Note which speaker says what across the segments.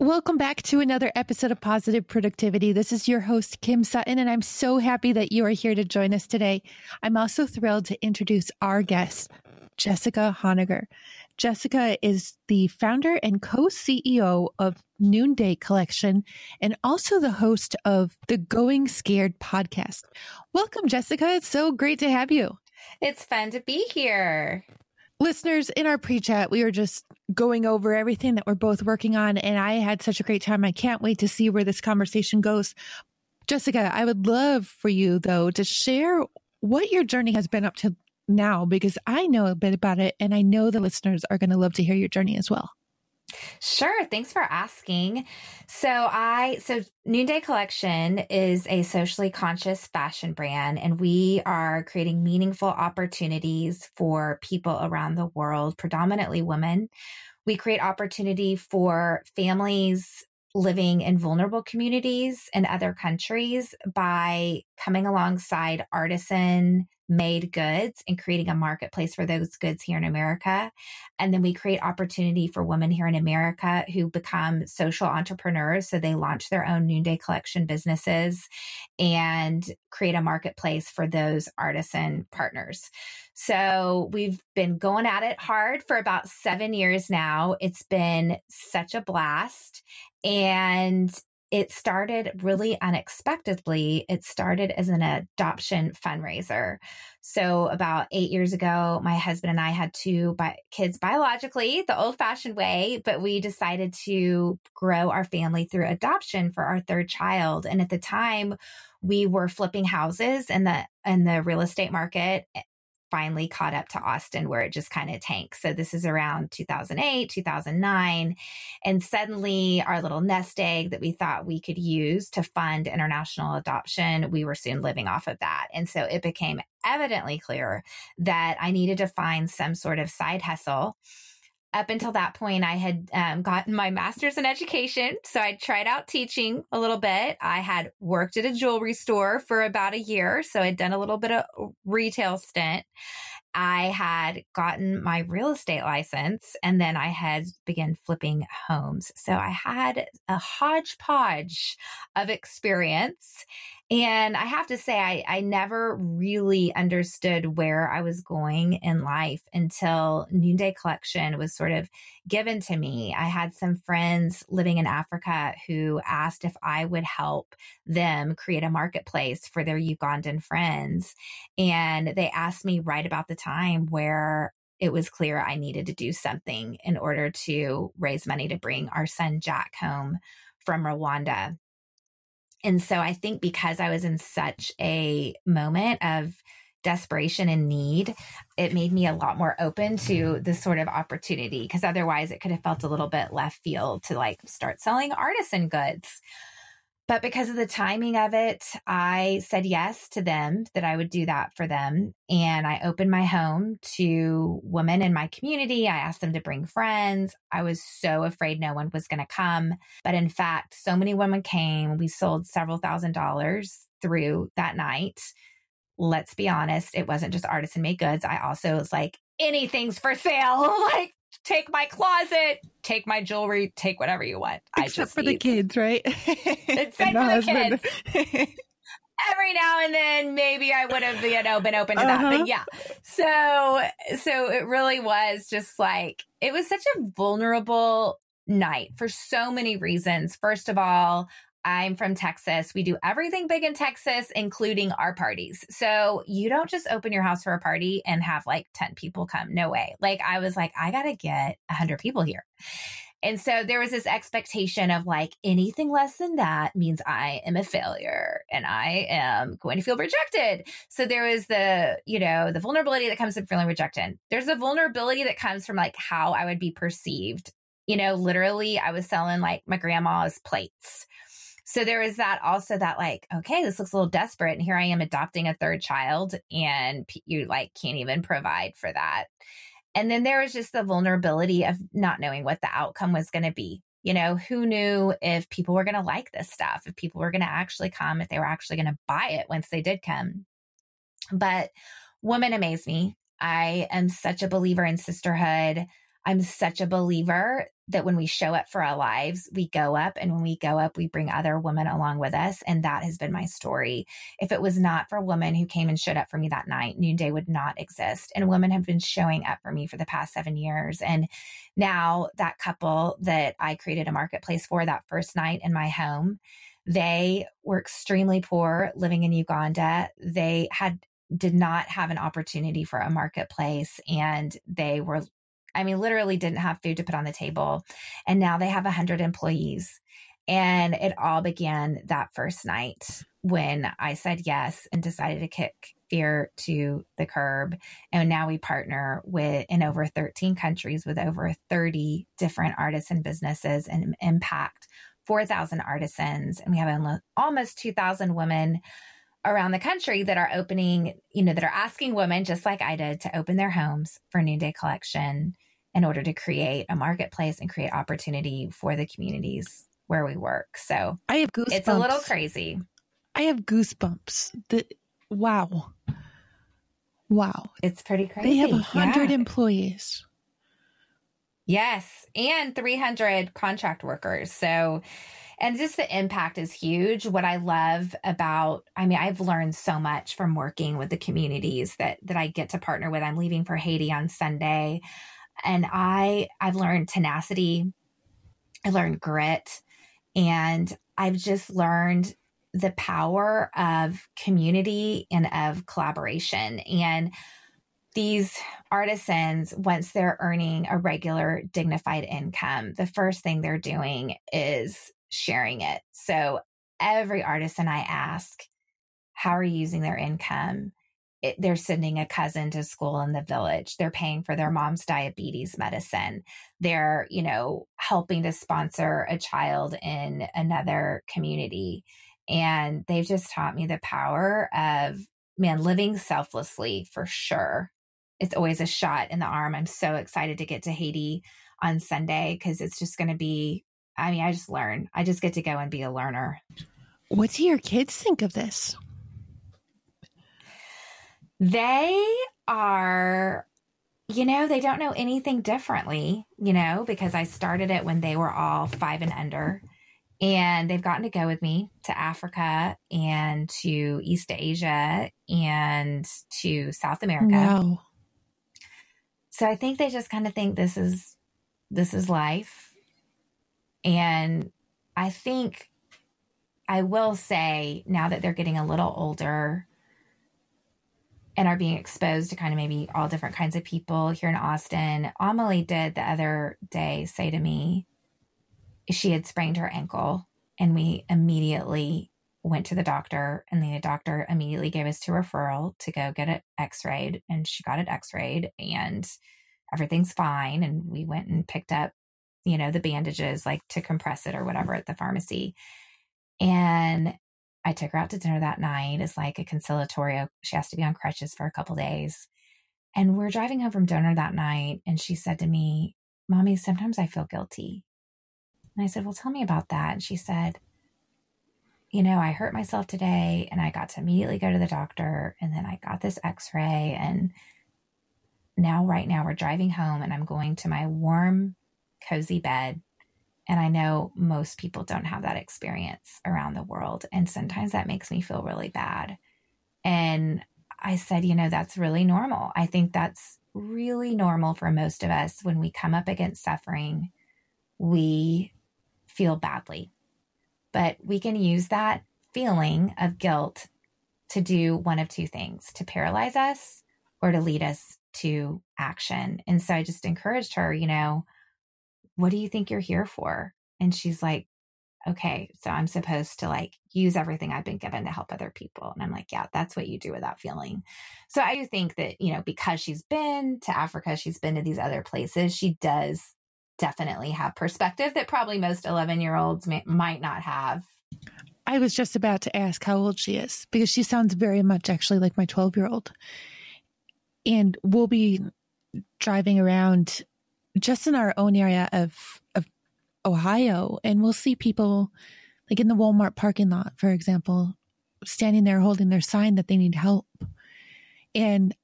Speaker 1: Welcome back to another episode of Positive Productivity. This is your host, Kim Sutton, and I'm so happy that you are here to join us today. I'm also thrilled to introduce our guest, Jessica Honegger. Jessica is the founder and co CEO of Noonday Collection and also the host of the Going Scared podcast. Welcome, Jessica. It's so great to have you.
Speaker 2: It's fun to be here.
Speaker 1: Listeners, in our pre chat, we were just going over everything that we're both working on, and I had such a great time. I can't wait to see where this conversation goes. Jessica, I would love for you, though, to share what your journey has been up to now, because I know a bit about it, and I know the listeners are going to love to hear your journey as well.
Speaker 2: Sure. Thanks for asking. So I, so Noonday Collection is a socially conscious fashion brand and we are creating meaningful opportunities for people around the world, predominantly women. We create opportunity for families living in vulnerable communities in other countries by coming alongside artisan made goods and creating a marketplace for those goods here in America. And then we create opportunity for women here in America who become social entrepreneurs. So they launch their own noonday collection businesses and create a marketplace for those artisan partners. So we've been going at it hard for about seven years now. It's been such a blast. And it started really unexpectedly. It started as an adoption fundraiser. So about eight years ago, my husband and I had two bi- kids biologically, the old fashioned way, but we decided to grow our family through adoption for our third child. And at the time, we were flipping houses in the in the real estate market finally caught up to Austin where it just kind of tanks. So this is around 2008, 2009. And suddenly our little nest egg that we thought we could use to fund international adoption, we were soon living off of that. And so it became evidently clear that I needed to find some sort of side hustle up until that point, I had um, gotten my master's in education. So I tried out teaching a little bit. I had worked at a jewelry store for about a year. So I'd done a little bit of retail stint. I had gotten my real estate license and then I had begun flipping homes. So I had a hodgepodge of experience. And I have to say, I, I never really understood where I was going in life until Noonday Collection was sort of given to me. I had some friends living in Africa who asked if I would help them create a marketplace for their Ugandan friends. And they asked me right about the time where it was clear I needed to do something in order to raise money to bring our son Jack home from Rwanda. And so I think because I was in such a moment of desperation and need, it made me a lot more open to this sort of opportunity because otherwise it could have felt a little bit left field to like start selling artisan goods. But because of the timing of it, I said yes to them that I would do that for them. And I opened my home to women in my community. I asked them to bring friends. I was so afraid no one was going to come. But in fact, so many women came. We sold several thousand dollars through that night. Let's be honest, it wasn't just artisan made goods. I also was like, anything's for sale. like, take my closet, take my jewelry, take whatever you want.
Speaker 1: Except I just for need. the kids, right?
Speaker 2: Except for the husband. kids. Every now and then, maybe I would have, you know, been open to uh-huh. that. But yeah, so so it really was just like it was such a vulnerable night for so many reasons. First of all, I'm from Texas. We do everything big in Texas, including our parties. So you don't just open your house for a party and have like 10 people come. No way. Like I was like, I got to get 100 people here. And so there was this expectation of like anything less than that means I am a failure and I am going to feel rejected. So there was the, you know, the vulnerability that comes from feeling rejected. There's a vulnerability that comes from like how I would be perceived. You know, literally, I was selling like my grandma's plates so there is that also that like, okay, this looks a little desperate. And here I am adopting a third child and you like can't even provide for that. And then there was just the vulnerability of not knowing what the outcome was going to be. You know, who knew if people were going to like this stuff, if people were going to actually come, if they were actually going to buy it once they did come. But women amaze me. I am such a believer in sisterhood. I'm such a believer that when we show up for our lives, we go up. And when we go up, we bring other women along with us. And that has been my story. If it was not for women who came and showed up for me that night, Noonday would not exist. And women have been showing up for me for the past seven years. And now that couple that I created a marketplace for that first night in my home, they were extremely poor living in Uganda. They had did not have an opportunity for a marketplace and they were I mean, literally didn't have food to put on the table. And now they have 100 employees. And it all began that first night when I said yes and decided to kick fear to the curb. And now we partner with in over 13 countries with over 30 different artisan businesses and impact 4,000 artisans. And we have almost 2,000 women around the country that are opening, you know, that are asking women just like I did to open their homes for Noonday Collection in order to create a marketplace and create opportunity for the communities where we work. So
Speaker 1: I have goosebumps.
Speaker 2: It's a little crazy.
Speaker 1: I have goosebumps. The, wow. Wow.
Speaker 2: It's pretty crazy.
Speaker 1: They have 100 yeah. employees.
Speaker 2: Yes. And 300 contract workers. So, and just the impact is huge. What I love about, I mean, I've learned so much from working with the communities that that I get to partner with. I'm leaving for Haiti on Sunday, and I I've learned tenacity. I learned grit, and I've just learned the power of community and of collaboration and these artisans, once they're earning a regular dignified income, the first thing they're doing is sharing it. So every artisan I ask, how are you using their income? It, they're sending a cousin to school in the village. They're paying for their mom's diabetes medicine. They're, you know, helping to sponsor a child in another community. And they've just taught me the power of, man, living selflessly for sure. It's always a shot in the arm. I'm so excited to get to Haiti on Sunday because it's just going to be I mean, I just learn. I just get to go and be a learner.
Speaker 1: What do your kids think of this?
Speaker 2: They are, you know, they don't know anything differently, you know, because I started it when they were all five and under. And they've gotten to go with me to Africa and to East Asia and to South America. Wow. So I think they just kind of think this is this is life and I think I will say now that they're getting a little older and are being exposed to kind of maybe all different kinds of people here in Austin, Amelie did the other day say to me she had sprained her ankle and we immediately went to the doctor and the doctor immediately gave us to referral to go get it x-rayed and she got it x-rayed and everything's fine and we went and picked up you know, the bandages like to compress it or whatever at the pharmacy. And I took her out to dinner that night as like a conciliatory. She has to be on crutches for a couple days. And we're driving home from dinner that night. And she said to me, Mommy, sometimes I feel guilty. And I said, Well, tell me about that. And she said, You know, I hurt myself today and I got to immediately go to the doctor. And then I got this x ray. And now, right now, we're driving home and I'm going to my warm cozy bed. And I know most people don't have that experience around the world. And sometimes that makes me feel really bad. And I said, you know, that's really normal. I think that's really normal for most of us when we come up against suffering, we feel badly. But we can use that feeling of guilt to do one of two things to paralyze us or to lead us to action. And so I just encouraged her, you know, what do you think you're here for? And she's like, okay, so I'm supposed to like use everything I've been given to help other people. And I'm like, yeah, that's what you do with that feeling. So I do think that, you know, because she's been to Africa, she's been to these other places, she does definitely have perspective that probably most 11 year olds may, might not have
Speaker 1: I was just about to ask how old she is because she sounds very much actually like my 12 year old. And we'll be driving around just in our own area of, of Ohio and we'll see people like in the Walmart parking lot, for example, standing there holding their sign that they need help. And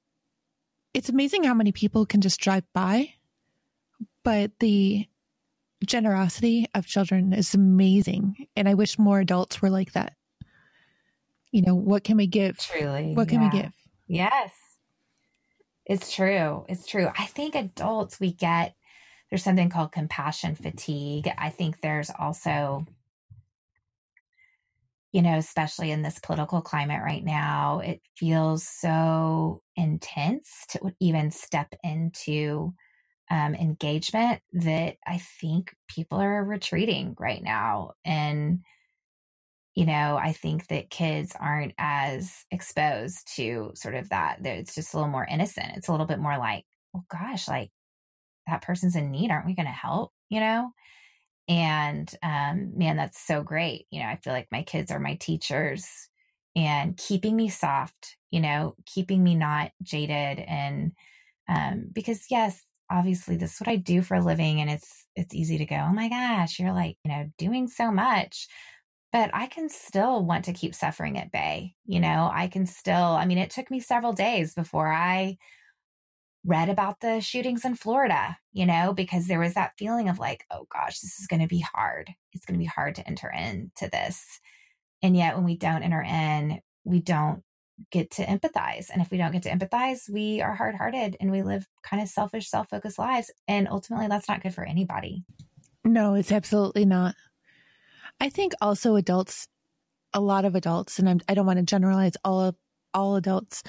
Speaker 1: it's amazing how many people can just drive by, but the generosity of children is amazing. And I wish more adults were like that. You know, what can we give?
Speaker 2: Truly.
Speaker 1: What can
Speaker 2: yeah.
Speaker 1: we give?
Speaker 2: Yes. It's true. It's true. I think adults, we get, there's something called compassion fatigue. I think there's also, you know, especially in this political climate right now, it feels so intense to even step into um, engagement that I think people are retreating right now. And, you know, I think that kids aren't as exposed to sort of that. It's just a little more innocent. It's a little bit more like, well, gosh, like that person's in need. Aren't we going to help? You know? And um, man, that's so great. You know, I feel like my kids are my teachers and keeping me soft, you know, keeping me not jaded. And um, because, yes, obviously this is what I do for a living and it's it's easy to go, "Oh my gosh, you're like, you know, doing so much." But I can still want to keep suffering at bay. You know, I can still I mean, it took me several days before I read about the shootings in Florida, you know, because there was that feeling of like, "Oh gosh, this is going to be hard. It's going to be hard to enter into this." And yet when we don't enter in, we don't get to empathize. And if we don't get to empathize, we are hard hearted and we live kind of selfish, self focused lives. And ultimately, that's not good for anybody.
Speaker 1: No, it's absolutely not. I think also adults, a lot of adults, and I'm, I do not want to generalize all all adults,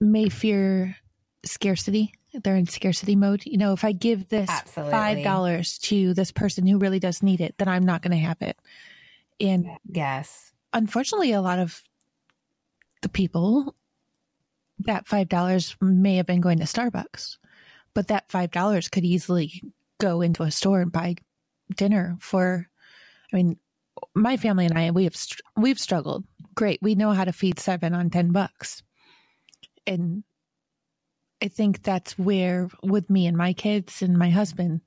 Speaker 1: may fear scarcity. They're in scarcity mode. You know, if I give this Absolutely. five dollars to this person who really does need it, then I'm not going to have it. And
Speaker 2: yes,
Speaker 1: unfortunately, a lot of the people, that $5 may have been going to Starbucks, but that $5 could easily go into a store and buy dinner for, I mean, my family and I, we have, we've struggled. Great. We know how to feed seven on 10 bucks. And I think that's where with me and my kids and my husband,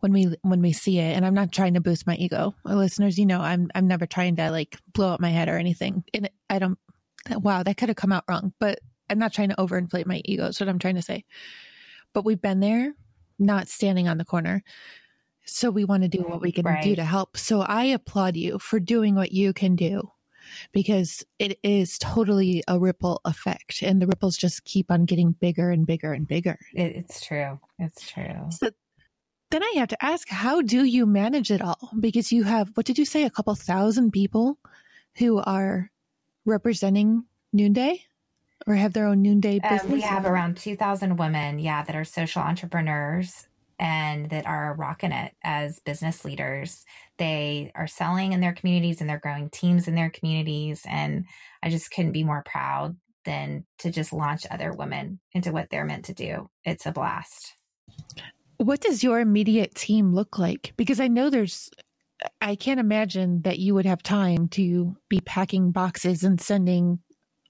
Speaker 1: when we when we see it, and I'm not trying to boost my ego. Listeners, you know, I'm I'm never trying to like blow up my head or anything. And I don't wow, that could have come out wrong, but I'm not trying to overinflate my ego. That's what I'm trying to say. But we've been there, not standing on the corner. So we want to do what we can right. do to help. So I applaud you for doing what you can do because it is totally a ripple effect and the ripples just keep on getting bigger and bigger and bigger.
Speaker 2: It's true. It's true.
Speaker 1: So then I have to ask, how do you manage it all? Because you have, what did you say, a couple thousand people who are representing Noonday or have their own Noonday business? Um,
Speaker 2: we have around 2,000 women, yeah, that are social entrepreneurs and that are rocking it as business leaders. They are selling in their communities and they're growing teams in their communities. And I just couldn't be more proud than to just launch other women into what they're meant to do. It's a blast.
Speaker 1: What does your immediate team look like? Because I know there's I can't imagine that you would have time to be packing boxes and sending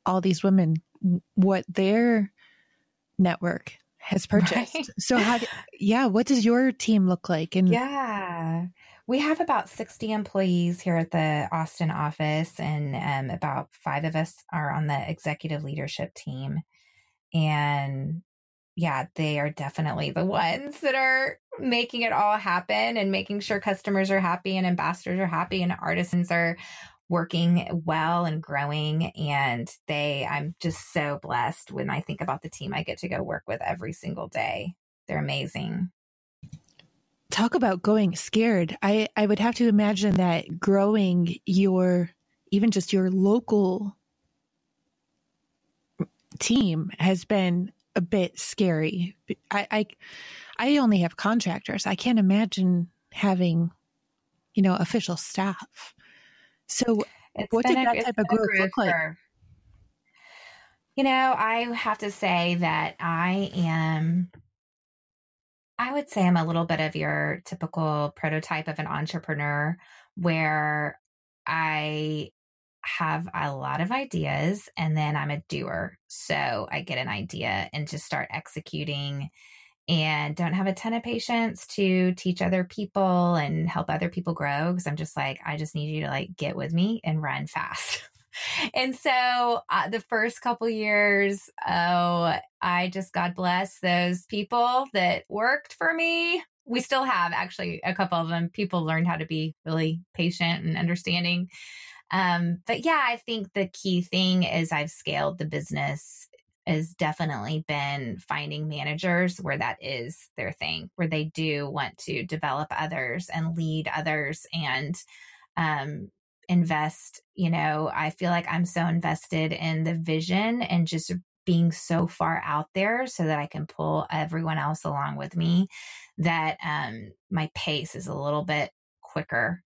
Speaker 1: all these women what their network has purchased. Right? So how yeah, what does your team look like?
Speaker 2: And Yeah. We have about 60 employees here at the Austin office and um, about 5 of us are on the executive leadership team. And yeah, they are definitely the ones that are making it all happen and making sure customers are happy and ambassadors are happy and artisans are working well and growing and they I'm just so blessed when I think about the team I get to go work with every single day. They're amazing.
Speaker 1: Talk about going scared. I I would have to imagine that growing your even just your local team has been a bit scary. I, I, I only have contractors. I can't imagine having, you know, official staff. So, it's what did a, that type of growth look like? For,
Speaker 2: you know, I have to say that I am. I would say I'm a little bit of your typical prototype of an entrepreneur where I have a lot of ideas and then I'm a doer. So I get an idea and just start executing and don't have a ton of patience to teach other people and help other people grow because I'm just like, I just need you to like get with me and run fast. and so uh, the first couple years, oh, I just God bless those people that worked for me. We still have actually a couple of them. People learned how to be really patient and understanding. Um, but yeah, I think the key thing is I've scaled the business has definitely been finding managers where that is their thing, where they do want to develop others and lead others and um, invest. You know, I feel like I'm so invested in the vision and just being so far out there so that I can pull everyone else along with me that um, my pace is a little bit quicker.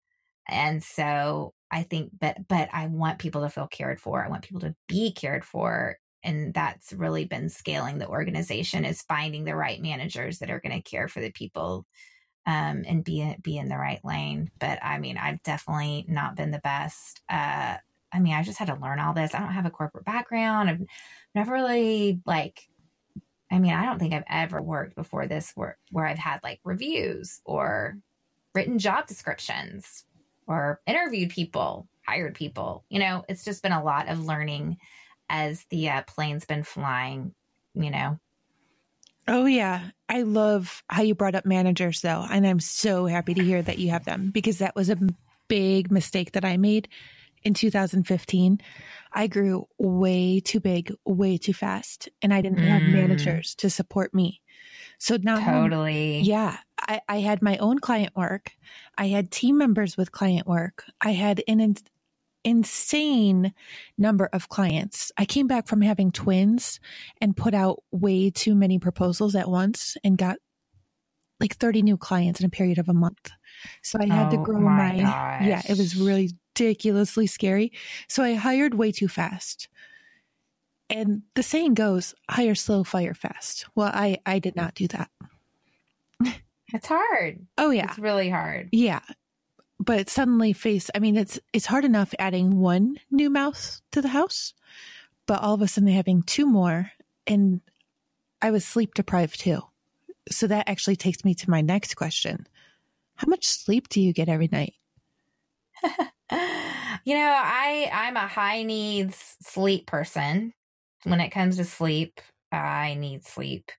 Speaker 2: And so I think, but, but I want people to feel cared for. I want people to be cared for and that's really been scaling the organization is finding the right managers that are going to care for the people um, and be be in the right lane. But I mean, I've definitely not been the best. Uh, I mean, I just had to learn all this. I don't have a corporate background. I've never really like. I mean, I don't think I've ever worked before this where where I've had like reviews or written job descriptions or interviewed people, hired people. You know, it's just been a lot of learning as the uh, plane's been flying, you know.
Speaker 1: Oh, yeah. I love how you brought up managers, though. And I'm so happy to hear that you have them because that was a big mistake that I made in 2015. I grew way too big, way too fast, and I didn't mm. have managers to support me. So now,
Speaker 2: totally.
Speaker 1: Yeah. I, I had my own client work. I had team members with client work. I had an insane number of clients. I came back from having twins and put out way too many proposals at once and got like 30 new clients in a period of a month. So I had oh, to grow my, my yeah, it was really ridiculously scary. So I hired way too fast. And the saying goes, hire slow, fire fast. Well, I I did not do that.
Speaker 2: It's hard.
Speaker 1: Oh yeah.
Speaker 2: It's really hard.
Speaker 1: Yeah but suddenly face i mean it's it's hard enough adding one new mouse to the house but all of a sudden having two more and i was sleep deprived too. So that actually takes me to my next question. How much sleep do you get every night?
Speaker 2: You know i i'm a high needs sleep person. When it comes to sleep i need sleep.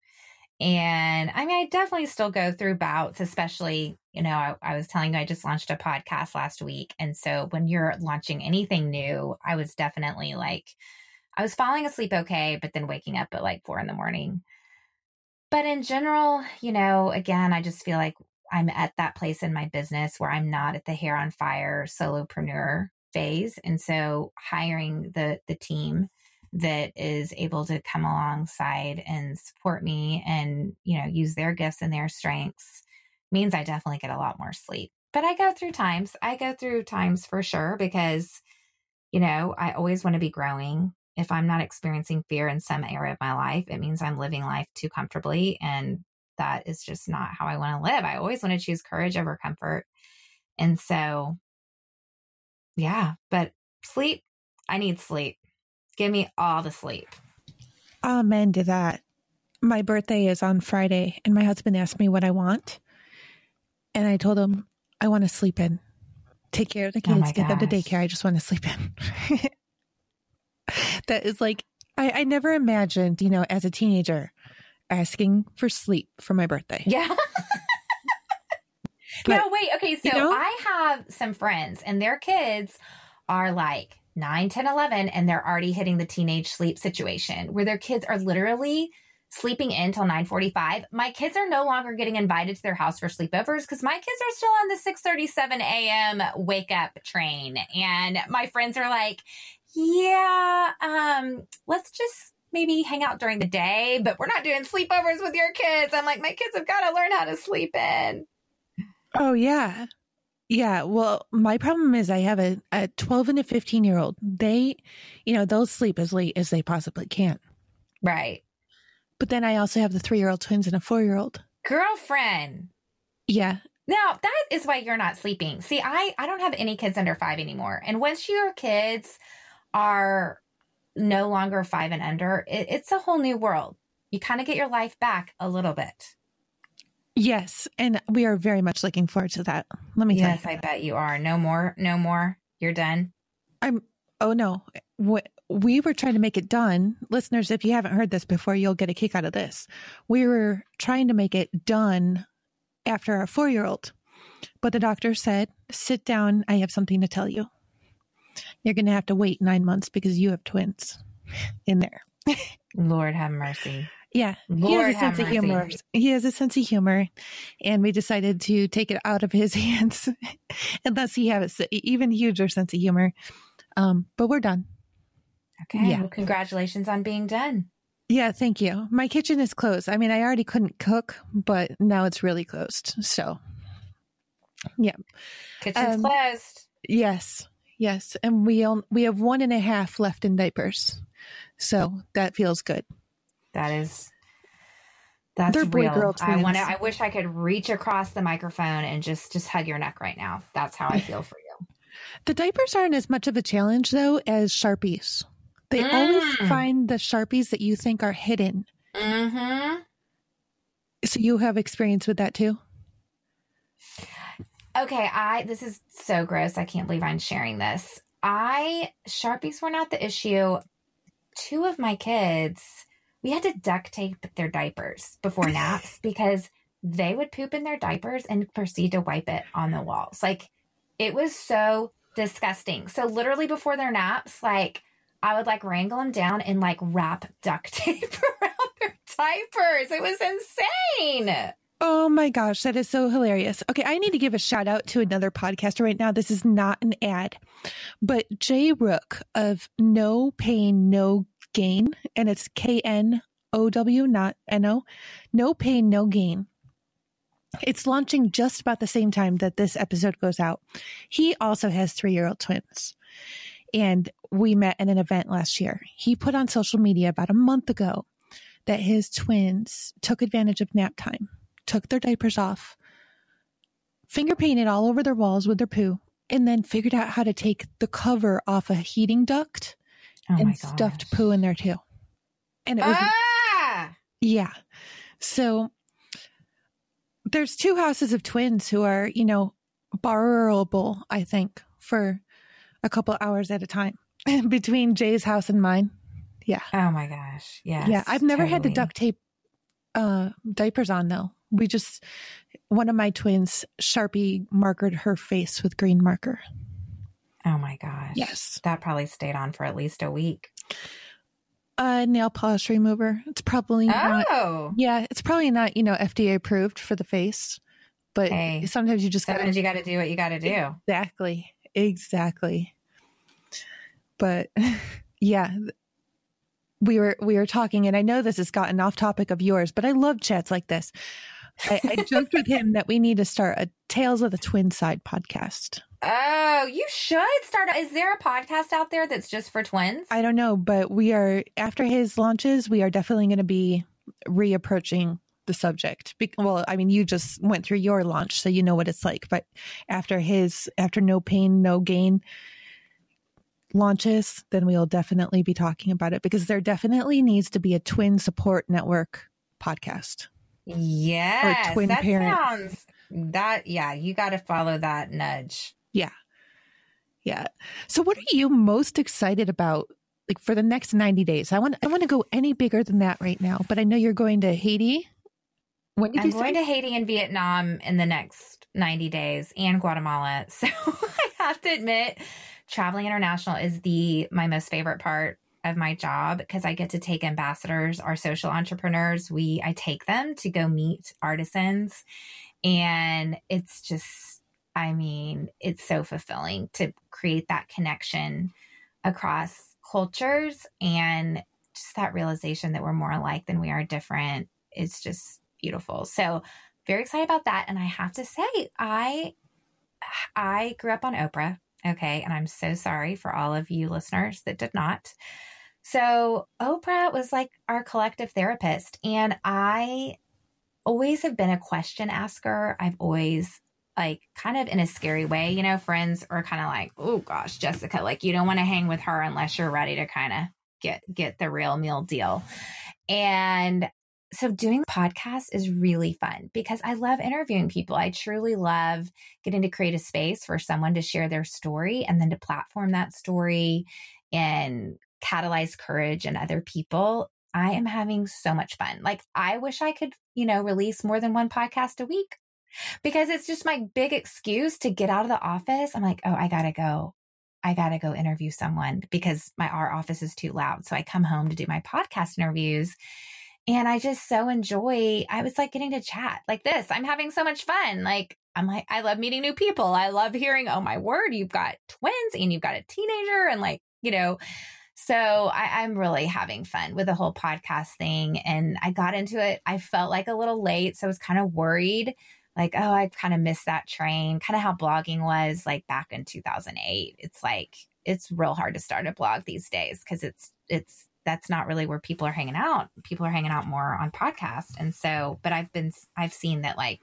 Speaker 2: And I mean, I definitely still go through bouts, especially, you know, I, I, was telling you, I just launched a podcast last week. And so when you're launching anything new, I was definitely like, I was falling asleep okay, but then waking up at like four in the morning. But in general, you know, again, I just feel like I'm at that place in my business where I'm not at the hair on fire solopreneur phase. And so hiring the the team that is able to come alongside and support me and you know use their gifts and their strengths means i definitely get a lot more sleep but i go through times i go through times for sure because you know i always want to be growing if i'm not experiencing fear in some area of my life it means i'm living life too comfortably and that is just not how i want to live i always want to choose courage over comfort and so yeah but sleep i need sleep Give me all the sleep.
Speaker 1: Amen to that. My birthday is on Friday, and my husband asked me what I want. And I told him, I want to sleep in. Take care of the oh kids, oh get them to daycare. I just want to sleep in. that is like, I, I never imagined, you know, as a teenager, asking for sleep for my birthday.
Speaker 2: Yeah. but, no, wait. Okay. So you know? I have some friends, and their kids are like 9, 10, 11, and they're already hitting the teenage sleep situation where their kids are literally sleeping in till 9:45. My kids are no longer getting invited to their house for sleepovers because my kids are still on the 6:37 a.m. wake up train. And my friends are like, yeah, um, let's just maybe hang out during the day, but we're not doing sleepovers with your kids. I'm like, my kids have got to learn how to sleep in.
Speaker 1: Oh yeah. Yeah, well, my problem is I have a, a 12 and a 15 year old. They, you know, they'll sleep as late as they possibly can.
Speaker 2: Right.
Speaker 1: But then I also have the three year old twins and a four year old.
Speaker 2: Girlfriend.
Speaker 1: Yeah.
Speaker 2: Now, that is why you're not sleeping. See, I I don't have any kids under 5 anymore. And once your kids are no longer 5 and under, it, it's a whole new world. You kind of get your life back a little bit.
Speaker 1: Yes, and we are very much looking forward to that. Let me
Speaker 2: yes,
Speaker 1: tell
Speaker 2: you. I bet you are. No more, no more. You're done.
Speaker 1: I'm oh no. We were trying to make it done. Listeners, if you haven't heard this before, you'll get a kick out of this. We were trying to make it done after our four year old. But the doctor said, sit down. I have something to tell you. You're going to have to wait nine months because you have twins in there.
Speaker 2: Lord have mercy.
Speaker 1: Yeah.
Speaker 2: Lord
Speaker 1: he has a sense of humor. He has a sense of humor. And we decided to take it out of his hands unless he has an even huger sense of humor. Um, but we're done.
Speaker 2: Okay. Yeah. Well, congratulations on being done.
Speaker 1: Yeah, thank you. My kitchen is closed. I mean, I already couldn't cook, but now it's really closed. So, yeah,
Speaker 2: kitchen's um, closed.
Speaker 1: Yes, yes, and we own, we have one and a half left in diapers, so that feels good.
Speaker 2: That is that's They're real. Boy, girl I want to. I wish I could reach across the microphone and just just hug your neck right now. That's how I feel for you.
Speaker 1: The diapers aren't as much of a challenge though as sharpies. They mm. always find the Sharpies that you think are hidden.
Speaker 2: Mm-hmm.
Speaker 1: So you have experience with that too?
Speaker 2: Okay, I this is so gross. I can't believe I'm sharing this. I Sharpies were not the issue. Two of my kids, we had to duct tape their diapers before naps because they would poop in their diapers and proceed to wipe it on the walls. Like it was so disgusting. So literally before their naps, like I would like wrangle them down and like wrap duct tape around their diapers. It was insane.
Speaker 1: Oh my gosh, that is so hilarious. Okay, I need to give a shout out to another podcaster right now. This is not an ad, but Jay Rook of Know Pain, Know Gain, and it's K N O W, not N O. Know Pain, Know Gain. It's launching just about the same time that this episode goes out. He also has three year old twins and we met at an event last year. He put on social media about a month ago that his twins took advantage of nap time, took their diapers off, finger painted all over their walls with their poo, and then figured out how to take the cover off a heating duct oh and stuffed poo in there too. And it was,
Speaker 2: ah!
Speaker 1: yeah. So there's two houses of twins who are, you know, borrowable, I think, for a couple hours at a time between Jay's house and mine. Yeah.
Speaker 2: Oh my gosh. Yeah.
Speaker 1: Yeah. I've never totally. had to duct tape uh, diapers on though. We just, one of my twins, Sharpie markered her face with green marker.
Speaker 2: Oh my gosh.
Speaker 1: Yes.
Speaker 2: That probably stayed on for at least a week.
Speaker 1: A nail polish remover. It's probably
Speaker 2: not. Oh.
Speaker 1: Yeah. It's probably not, you know, FDA approved for the face, but hey, sometimes you just
Speaker 2: sometimes gotta, you got to do what you got to do.
Speaker 1: Exactly. Exactly. But yeah, we were we were talking, and I know this has gotten off topic of yours, but I love chats like this. I, I joked with him that we need to start a Tales of the Twin Side podcast.
Speaker 2: Oh, you should start. Is there a podcast out there that's just for twins?
Speaker 1: I don't know, but we are after his launches, we are definitely going to be reapproaching the subject. Be- well, I mean, you just went through your launch, so you know what it's like. But after his, after no pain, no gain launches, then we'll definitely be talking about it because there definitely needs to be a twin support network podcast.
Speaker 2: Yes, twin that parent. sounds that. Yeah, you got to follow that nudge.
Speaker 1: Yeah, yeah. So, what are you most excited about like for the next 90 days. I want I want to go any bigger than that right now, but I know you're going to Haiti
Speaker 2: when did I'm going to Haiti and Vietnam in the next 90 days and Guatemala. So I have to admit, traveling international is the my most favorite part of my job because I get to take ambassadors, our social entrepreneurs. We I take them to go meet artisans and it's just I mean, it's so fulfilling to create that connection across cultures and just that realization that we're more alike than we are different. It's just beautiful. So very excited about that. And I have to say, I I grew up on Oprah. Okay. And I'm so sorry for all of you listeners that did not. So Oprah was like our collective therapist. And I always have been a question asker. I've always like kind of in a scary way. You know, friends are kind of like, oh gosh, Jessica, like you don't want to hang with her unless you're ready to kind of get get the real meal deal. And so doing podcasts is really fun because I love interviewing people. I truly love getting to create a space for someone to share their story and then to platform that story and catalyze courage in other people. I am having so much fun. Like I wish I could, you know, release more than one podcast a week because it's just my big excuse to get out of the office. I'm like, "Oh, I got to go. I got to go interview someone because my our office is too loud." So I come home to do my podcast interviews and I just so enjoy, I was like getting to chat like this. I'm having so much fun. Like, I'm like, I love meeting new people. I love hearing, oh my word, you've got twins and you've got a teenager. And like, you know, so I, am really having fun with the whole podcast thing. And I got into it. I felt like a little late. So I was kind of worried, like, oh, I kind of missed that train, kind of how blogging was like back in 2008. It's like, it's real hard to start a blog these days because it's, it's, that's not really where people are hanging out. People are hanging out more on podcasts. And so, but I've been, I've seen that like,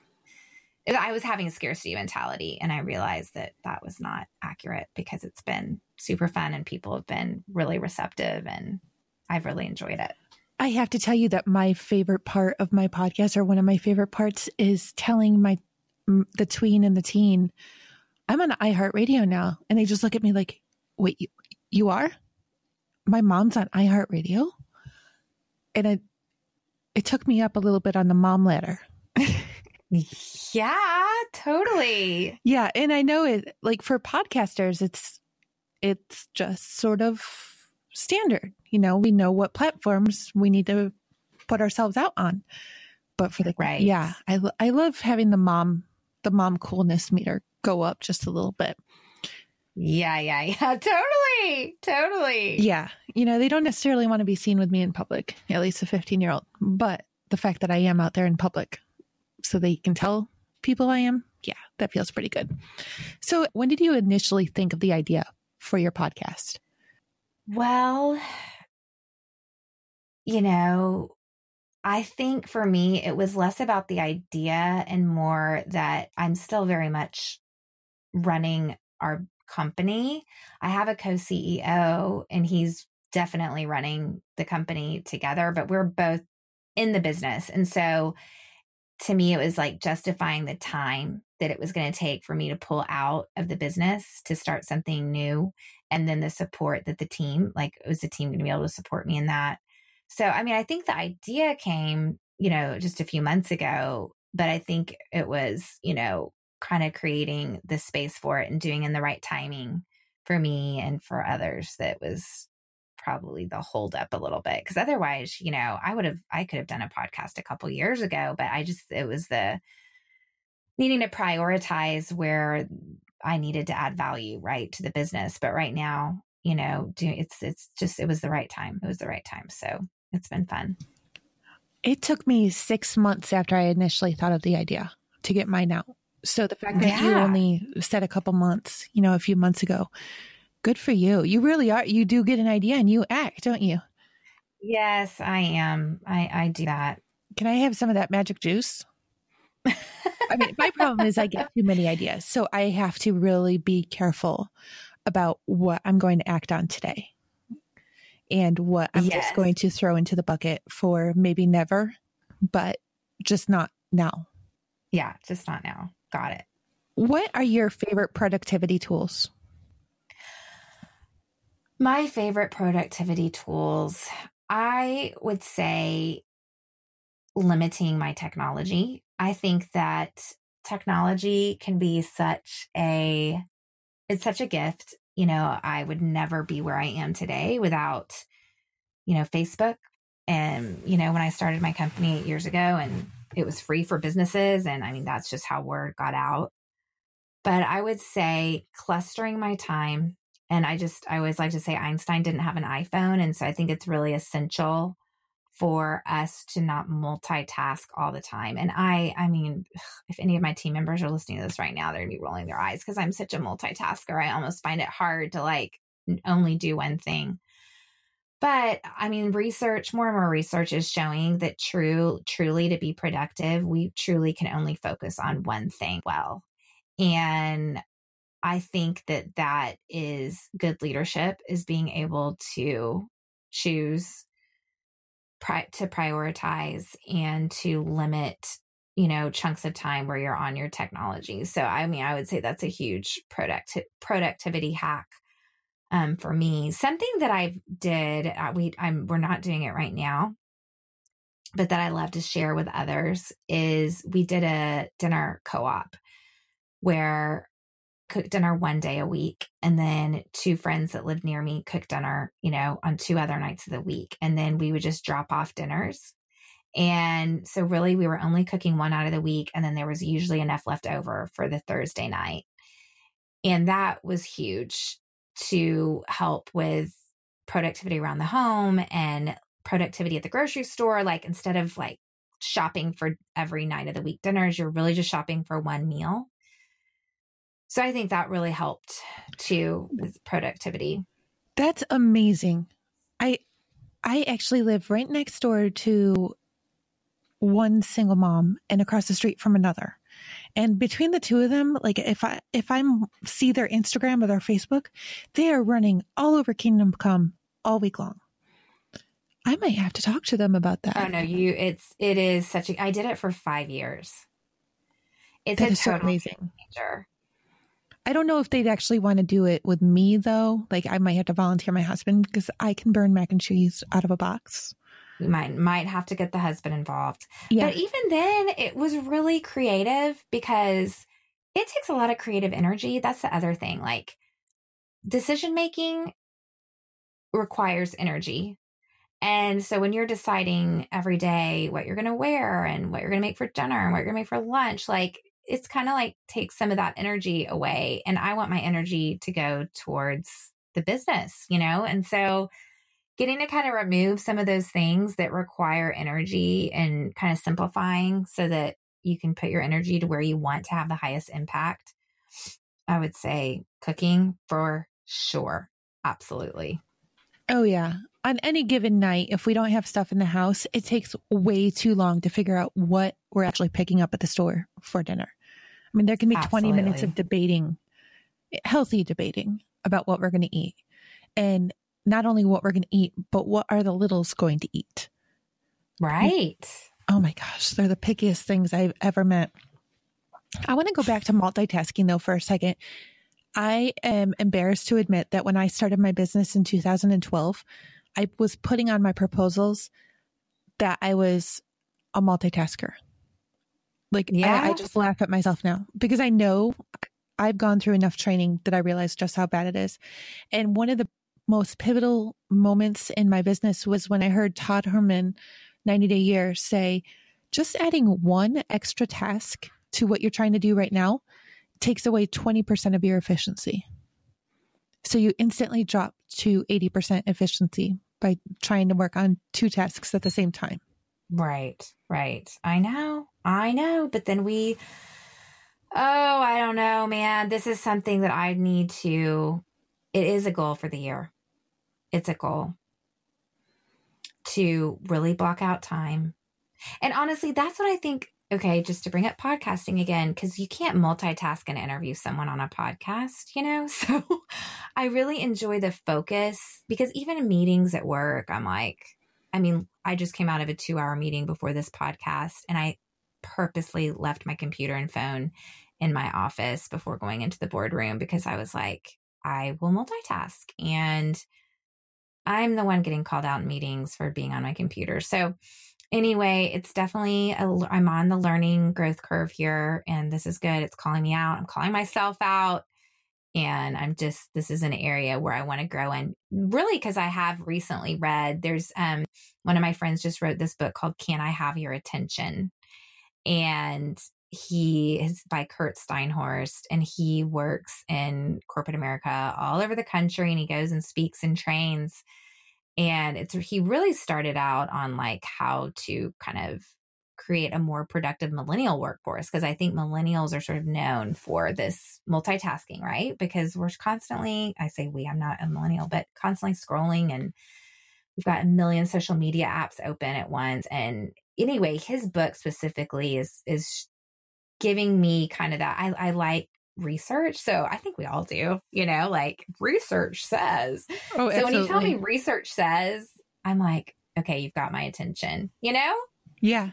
Speaker 2: I was having a scarcity mentality and I realized that that was not accurate because it's been super fun and people have been really receptive and I've really enjoyed it.
Speaker 1: I have to tell you that my favorite part of my podcast or one of my favorite parts is telling my the tween and the teen I'm on iHeartRadio now and they just look at me like, "Wait, you, you are?" My mom's on iHeartRadio, and it it took me up a little bit on the mom ladder.
Speaker 2: yeah, totally.
Speaker 1: Yeah, and I know it like for podcasters, it's it's just sort of standard. You know, we know what platforms we need to put ourselves out on. But for the right, yeah, I I love having the mom the mom coolness meter go up just a little bit.
Speaker 2: Yeah, yeah, yeah. Totally. Totally.
Speaker 1: Yeah. You know, they don't necessarily want to be seen with me in public, at least a 15 year old. But the fact that I am out there in public so they can tell people I am, yeah, that feels pretty good. So, when did you initially think of the idea for your podcast?
Speaker 2: Well, you know, I think for me, it was less about the idea and more that I'm still very much running our company. I have a co CEO and he's definitely running the company together, but we're both in the business. And so to me, it was like justifying the time that it was going to take for me to pull out of the business to start something new. And then the support that the team, like, was the team going to be able to support me in that? So, I mean, I think the idea came, you know, just a few months ago, but I think it was, you know, kind of creating the space for it and doing in the right timing for me and for others that was probably the hold up a little bit because otherwise you know i would have i could have done a podcast a couple years ago but i just it was the needing to prioritize where i needed to add value right to the business but right now you know do, it's it's just it was the right time it was the right time so it's been fun.
Speaker 1: It took me six months after i initially thought of the idea to get mine out so the fact that yeah. you only said a couple months, you know, a few months ago, good for you. You really are. You do get an idea and you act, don't you?
Speaker 2: Yes, I am. I, I do that.
Speaker 1: Can I have some of that magic juice? I mean, my problem is I get too many ideas. So I have to really be careful about what I'm going to act on today and what I'm yes. just going to throw into the bucket for maybe never, but just not now.
Speaker 2: Yeah, just not now. Got it.
Speaker 1: What are your favorite productivity tools?
Speaker 2: My favorite productivity tools, I would say limiting my technology. I think that technology can be such a it's such a gift. You know, I would never be where I am today without you know, Facebook and you know, when I started my company 8 years ago and it was free for businesses. And I mean, that's just how word got out. But I would say clustering my time. And I just, I always like to say Einstein didn't have an iPhone. And so I think it's really essential for us to not multitask all the time. And I, I mean, if any of my team members are listening to this right now, they're gonna be rolling their eyes because I'm such a multitasker. I almost find it hard to like only do one thing. But I mean, research, more and more research is showing that true, truly to be productive, we truly can only focus on one thing well. And I think that that is good leadership is being able to choose pri- to prioritize and to limit you know chunks of time where you're on your technology so i mean i would say that's a huge product productivity hack um, for me. Something that i did uh, we i'm we're not doing it right now but that i love to share with others is we did a dinner co-op where cooked dinner one day a week and then two friends that lived near me cooked dinner you know on two other nights of the week and then we would just drop off dinners. And so really we were only cooking one out of the week and then there was usually enough left over for the thursday night. And that was huge to help with productivity around the home and productivity at the grocery store like instead of like shopping for every night of the week dinners you're really just shopping for one meal so I think that really helped too with productivity.
Speaker 1: That's amazing. I I actually live right next door to one single mom and across the street from another. And between the two of them, like if I if I see their Instagram or their Facebook, they are running all over Kingdom Come all week long. I might have to talk to them about that.
Speaker 2: Oh no, you it's it is such a I did it for 5 years. It's that a so amazing. Changer.
Speaker 1: I don't know if they'd actually want to do it with me though. Like I might have to volunteer my husband because I can burn mac and cheese out of a box.
Speaker 2: You might might have to get the husband involved. Yeah. But even then it was really creative because it takes a lot of creative energy. That's the other thing. Like decision making requires energy. And so when you're deciding every day what you're going to wear and what you're going to make for dinner and what you're going to make for lunch, like it's kind of like takes some of that energy away. And I want my energy to go towards the business, you know? And so getting to kind of remove some of those things that require energy and kind of simplifying so that you can put your energy to where you want to have the highest impact. I would say cooking for sure. Absolutely.
Speaker 1: Oh, yeah. On any given night, if we don't have stuff in the house, it takes way too long to figure out what we're actually picking up at the store for dinner. I mean, there can be Absolutely. 20 minutes of debating, healthy debating about what we're going to eat. And not only what we're going to eat, but what are the littles going to eat?
Speaker 2: Right.
Speaker 1: Oh my gosh, they're the pickiest things I've ever met. I want to go back to multitasking though for a second. I am embarrassed to admit that when I started my business in 2012, I was putting on my proposals that I was a multitasker. Like yeah. I, I just laugh at myself now because I know I've gone through enough training that I realize just how bad it is. And one of the most pivotal moments in my business was when I heard Todd Herman, 90 Day Year, say, just adding one extra task to what you're trying to do right now takes away 20% of your efficiency. So you instantly drop to 80% efficiency by trying to work on two tasks at the same time.
Speaker 2: Right, right. I know, I know. But then we, oh, I don't know, man. This is something that I need to, it is a goal for the year. It's a goal to really block out time. And honestly, that's what I think. Okay, just to bring up podcasting again, because you can't multitask and interview someone on a podcast, you know? So I really enjoy the focus because even in meetings at work, I'm like, I mean, I just came out of a two hour meeting before this podcast and I purposely left my computer and phone in my office before going into the boardroom because I was like, I will multitask. And I'm the one getting called out in meetings for being on my computer. So, anyway, it's definitely, I'm on the learning growth curve here, and this is good. It's calling me out. I'm calling myself out and i'm just this is an area where i want to grow in really because i have recently read there's um one of my friends just wrote this book called can i have your attention and he is by kurt steinhorst and he works in corporate america all over the country and he goes and speaks and trains and it's he really started out on like how to kind of create a more productive millennial workforce because I think millennials are sort of known for this multitasking, right? Because we're constantly, I say we, I'm not a millennial, but constantly scrolling and we've got a million social media apps open at once. And anyway, his book specifically is is giving me kind of that. I, I like research. So I think we all do, you know, like research says. Oh, so when you tell me research says, I'm like, okay, you've got my attention, you know?
Speaker 1: Yeah.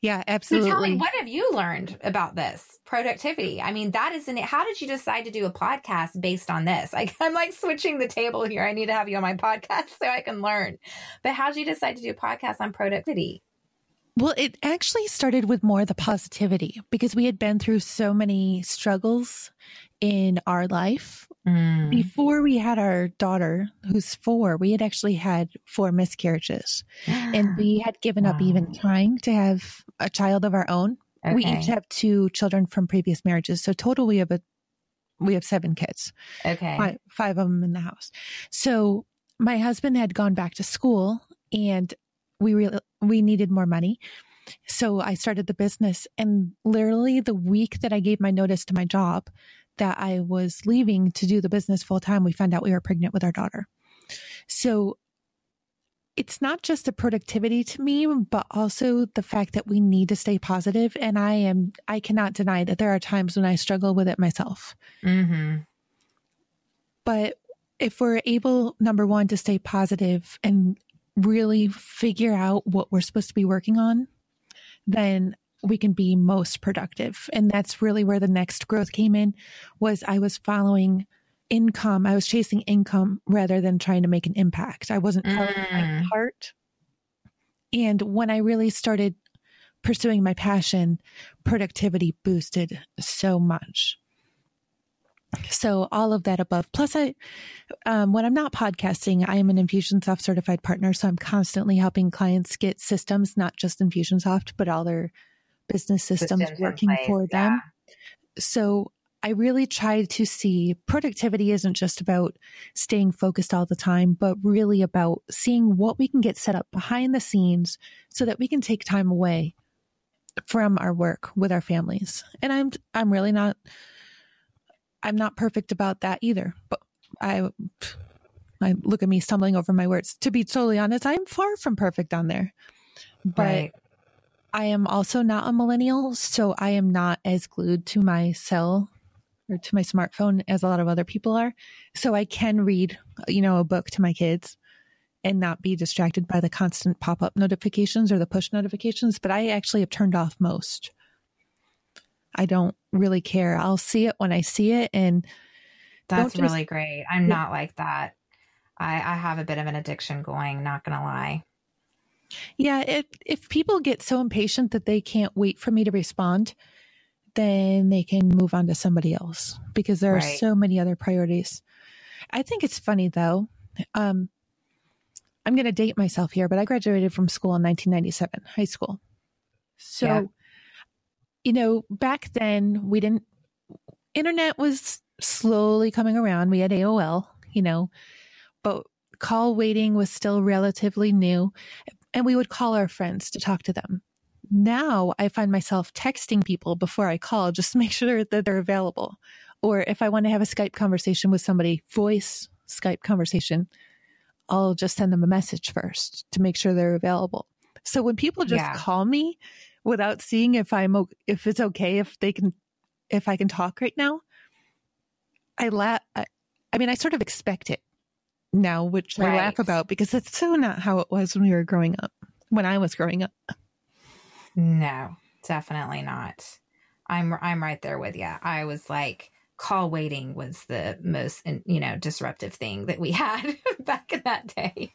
Speaker 1: Yeah, absolutely.
Speaker 2: So tell me, what have you learned about this productivity? I mean, that isn't it. How did you decide to do a podcast based on this? I'm like switching the table here. I need to have you on my podcast so I can learn. But how did you decide to do a podcast on productivity?
Speaker 1: Well, it actually started with more the positivity because we had been through so many struggles in our life. Mm. Before we had our daughter, who's four, we had actually had four miscarriages and we had given wow. up even trying to have a child of our own. Okay. We each have two children from previous marriages. So total we have a we have seven kids.
Speaker 2: Okay.
Speaker 1: Five, five of them in the house. So my husband had gone back to school and we really we needed more money. So I started the business and literally the week that I gave my notice to my job that I was leaving to do the business full time, we found out we were pregnant with our daughter. So it's not just the productivity to me, but also the fact that we need to stay positive. And I am, I cannot deny that there are times when I struggle with it myself. Mm-hmm. But if we're able, number one, to stay positive and really figure out what we're supposed to be working on, then we can be most productive. And that's really where the next growth came in was I was following income. I was chasing income rather than trying to make an impact. I wasn't following mm. my heart. And when I really started pursuing my passion, productivity boosted so much. So all of that above. Plus, I, um, when I'm not podcasting, I am an Infusionsoft certified partner. So I'm constantly helping clients get systems, not just Infusionsoft, but all their business systems, systems working for them. Yeah. So I really try to see productivity isn't just about staying focused all the time, but really about seeing what we can get set up behind the scenes so that we can take time away from our work with our families. And I'm, I'm really not I'm not perfect about that either. But I, I look at me stumbling over my words. To be totally honest, I'm far from perfect on there. But right. I am also not a millennial, so I am not as glued to my cell or to my smartphone as a lot of other people are. So I can read, you know, a book to my kids and not be distracted by the constant pop up notifications or the push notifications. But I actually have turned off most. I don't really care. I'll see it when I see it. And
Speaker 2: that's just, really great. I'm yeah. not like that. I, I have a bit of an addiction going, not going to lie.
Speaker 1: Yeah. If, if people get so impatient that they can't wait for me to respond, then they can move on to somebody else because there right. are so many other priorities. I think it's funny though. Um, I'm going to date myself here, but I graduated from school in 1997, high school. So yeah you know, back then we didn't, internet was slowly coming around. We had AOL, you know, but call waiting was still relatively new. And we would call our friends to talk to them. Now I find myself texting people before I call just to make sure that they're available. Or if I want to have a Skype conversation with somebody, voice Skype conversation, I'll just send them a message first to make sure they're available. So when people just yeah. call me, without seeing if I'm if it's okay if they can if I can talk right now. I laugh. I, I mean, I sort of expect it now, which right. I laugh about because it's so not how it was when we were growing up. When I was growing up.
Speaker 2: No, definitely not. I'm I'm right there with you. I was like call waiting was the most you know disruptive thing that we had back in that day.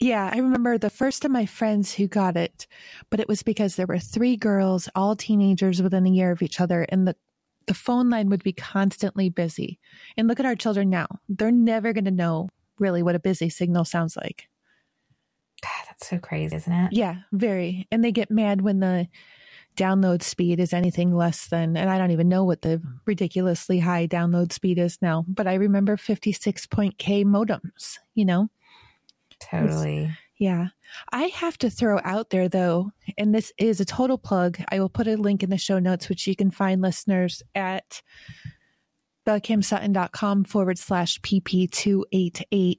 Speaker 1: Yeah, I remember the first of my friends who got it, but it was because there were three girls, all teenagers within a year of each other, and the the phone line would be constantly busy. And look at our children now. They're never going to know really what a busy signal sounds like.
Speaker 2: God, that's so crazy, isn't it?
Speaker 1: Yeah, very. And they get mad when the download speed is anything less than, and I don't even know what the ridiculously high download speed is now, but I remember 56 point K modems, you know?
Speaker 2: Totally.
Speaker 1: Yeah. I have to throw out there though, and this is a total plug. I will put a link in the show notes, which you can find listeners at thekimsutton.com forward slash PP288.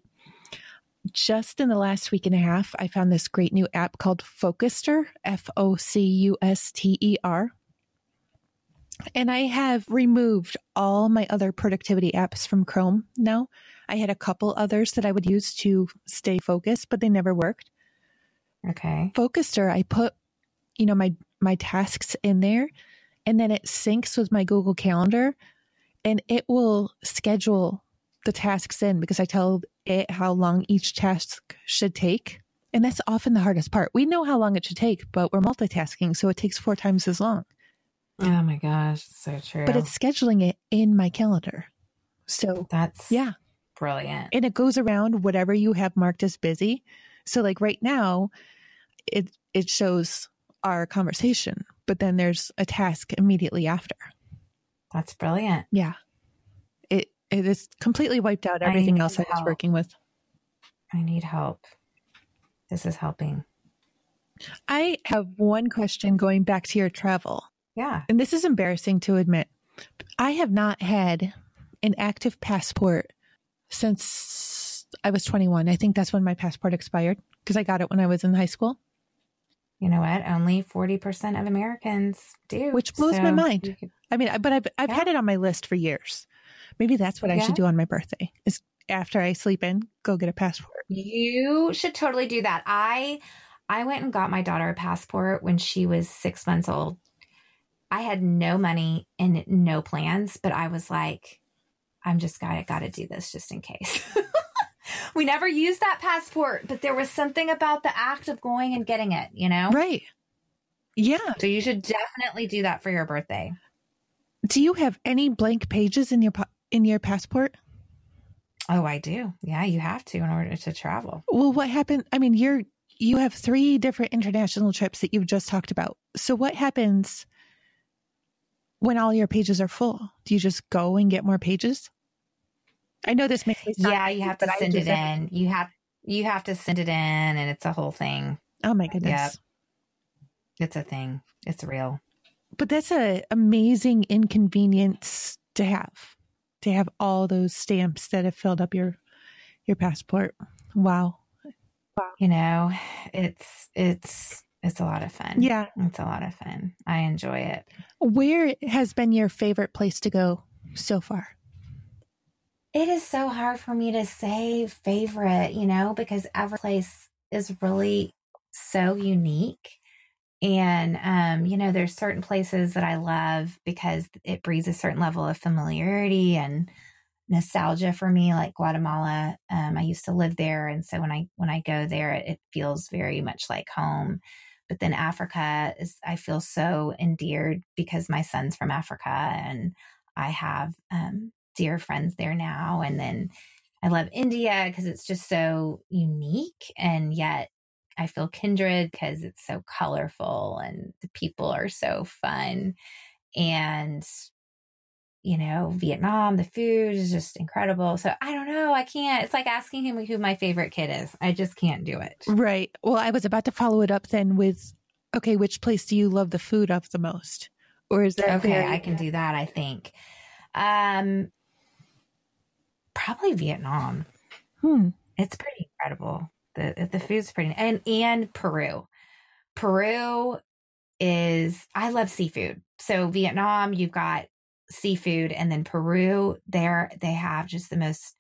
Speaker 1: Just in the last week and a half, I found this great new app called Focuster, F O C U S T E R. And I have removed all my other productivity apps from Chrome now. I had a couple others that I would use to stay focused, but they never worked.
Speaker 2: Okay.
Speaker 1: Focuster, I put, you know, my my tasks in there and then it syncs with my Google Calendar and it will schedule the tasks in because I tell it how long each task should take. And that's often the hardest part. We know how long it should take, but we're multitasking, so it takes four times as long.
Speaker 2: Oh my gosh, so true.
Speaker 1: But it's scheduling it in my calendar. So
Speaker 2: that's
Speaker 1: yeah,
Speaker 2: brilliant.
Speaker 1: And it goes around whatever you have marked as busy. So like right now, it it shows our conversation, but then there's a task immediately after.
Speaker 2: That's brilliant.
Speaker 1: Yeah. It it is completely wiped out everything else I was
Speaker 2: help.
Speaker 1: working with.
Speaker 2: I need help. This is helping.
Speaker 1: I have one question going back to your travel.
Speaker 2: Yeah.
Speaker 1: And this is embarrassing to admit. I have not had an active passport since I was 21. I think that's when my passport expired because I got it when I was in high school,
Speaker 2: You know what? Only 40% of Americans do.
Speaker 1: which blows my mind.
Speaker 2: could-
Speaker 1: I mean, but I've, I've
Speaker 2: Yeah.
Speaker 1: had it on my list for years. Maybe that's what I
Speaker 2: Yeah.
Speaker 1: should do on my birthday is after I sleep in, go get a passport.
Speaker 2: You should totally do that. I I went and got my daughter a passport when she was 6 months old. I had no money and no plans, but I was like I'm just got I got to do this just in case. we never used that passport, but there was something about the act of going and getting it, you know?
Speaker 1: Right. Yeah.
Speaker 2: So you should definitely do that for your birthday.
Speaker 1: Do you have any blank pages in your in your passport?
Speaker 2: Oh, I do. Yeah, you have to in order to travel.
Speaker 1: Well, what happened? I mean, you're you have three different international trips that you've just talked about. So what happens when all your pages are full? Do you just go and get more pages? I know this makes
Speaker 2: Yeah, you have to send it in. You have you have to send it in and it's a whole thing.
Speaker 1: Oh my goodness.
Speaker 2: Yep. It's a thing. It's real.
Speaker 1: But that's a amazing inconvenience to have. To have all those stamps that have filled up your your passport. Wow.
Speaker 2: You know, it's it's it's a lot of fun.
Speaker 1: Yeah.
Speaker 2: It's a lot of fun. I enjoy it.
Speaker 1: Where has been your favorite place to go so far?
Speaker 2: It is so hard for me to say favorite, you know, because every place is really so unique. And um, you know, there's certain places that I love because it breeds a certain level of familiarity and nostalgia for me, like Guatemala. Um, I used to live there, and so when I when I go there, it, it feels very much like home. But then Africa is I feel so endeared because my son's from Africa and I have um, dear friends there now. And then I love India because it's just so unique and yet I feel kindred because it's so colorful and the people are so fun. And, you know, Vietnam, the food is just incredible. So I don't know. I can't. It's like asking him who my favorite kid is. I just can't do it.
Speaker 1: Right. Well, I was about to follow it up then with okay, which place do you love the food of the most? Or is that
Speaker 2: Okay,
Speaker 1: very-
Speaker 2: I can do that, I think. Um probably Vietnam.
Speaker 1: Hmm.
Speaker 2: It's pretty incredible. The the food's pretty and and Peru. Peru is I love seafood. So Vietnam, you've got seafood and then Peru, there they have just the most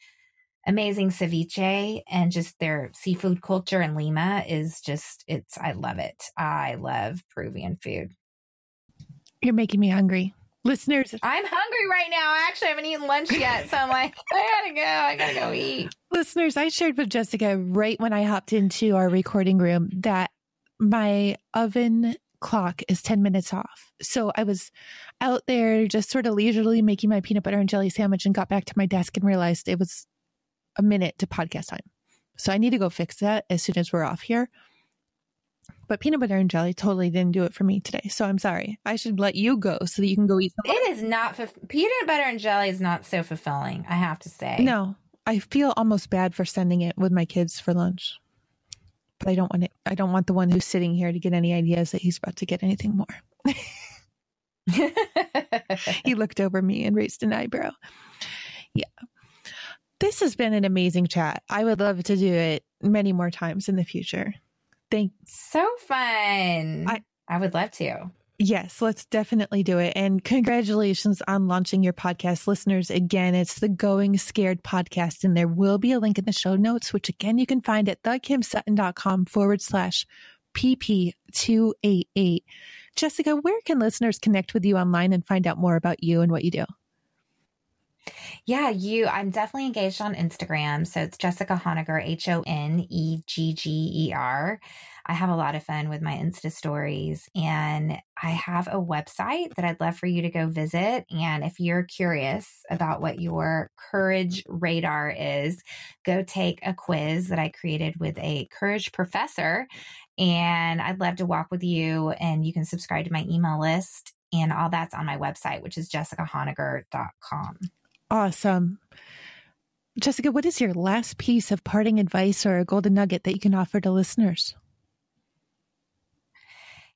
Speaker 2: amazing ceviche and just their seafood culture in Lima is just it's I love it. I love Peruvian food.
Speaker 1: You're making me hungry. Listeners,
Speaker 2: I'm hungry right now. I actually haven't eaten lunch yet, so I'm like, I gotta go. I gotta go eat.
Speaker 1: listeners, I shared with Jessica right when I hopped into our recording room that my oven clock is 10 minutes off. So I was out there just sort of leisurely making my peanut butter and jelly sandwich and got back to my desk and realized it was a minute to podcast time. So I need to go fix that as soon as we're off here. But peanut butter and jelly totally didn't do it for me today. So I'm sorry. I should let you go so that you can go eat some.
Speaker 2: It is not peanut butter and jelly is not so fulfilling. I have to say.
Speaker 1: No, I feel almost bad for sending it with my kids for lunch. But I don't want it. I don't want the one who's sitting here to get any ideas that he's about to get anything more. he looked over me and raised an eyebrow. Yeah. This has been an amazing chat. I would love to do it many more times in the future. Thanks.
Speaker 2: so fun.
Speaker 1: I-
Speaker 2: I would love to.
Speaker 1: Yes, let's definitely do it. And congratulations on launching your podcast, listeners. Again, it's the Going Scared podcast, and there will be a link in the show notes, which again you can find at thekimsutton.com forward slash PP288. Jessica, where can listeners connect with you online and find out more about you and what you do?
Speaker 2: Yeah, you. I'm definitely engaged on Instagram. So it's Jessica Honegger, H O N E G G E R. I have a lot of fun with my Insta stories and I have a website that I'd love for you to go visit. And if you're curious about what your courage radar is, go take a quiz that I created with a courage professor. And I'd love to walk with you and you can subscribe to my email list. And all that's on my website, which is jessicahonegger.com.
Speaker 1: Awesome. Jessica, what is your last piece of parting advice or a golden nugget that you can offer to listeners?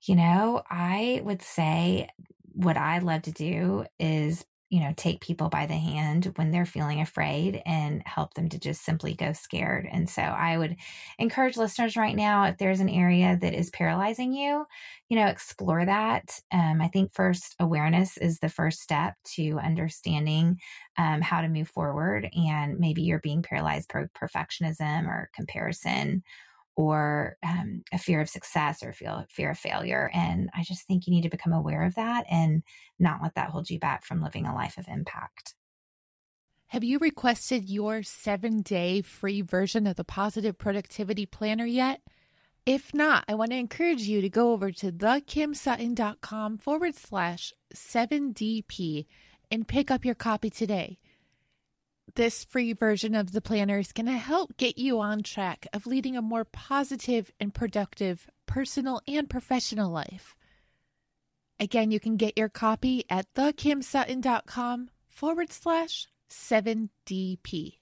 Speaker 2: You know, I would say what I love to do is you know, take people by the hand when they're feeling afraid and help them to just simply go scared. And so I would encourage listeners right now, if there's an area that is paralyzing you, you know, explore that. Um, I think first awareness is the first step to understanding um, how to move forward. And maybe you're being paralyzed by perfectionism or comparison or um, a fear of success or feel fear of failure. And I just think you need to become aware of that and not let that hold you back from living a life of impact.
Speaker 1: Have you requested your seven day free version of the Positive Productivity Planner yet? If not, I want to encourage you to go over to thekimsutton.com forward slash 7DP and pick up your copy today. This free version of the planner is going to help get you on track of leading a more positive and productive personal and professional life. Again, you can get your copy at thekimsutton.com forward slash 7DP.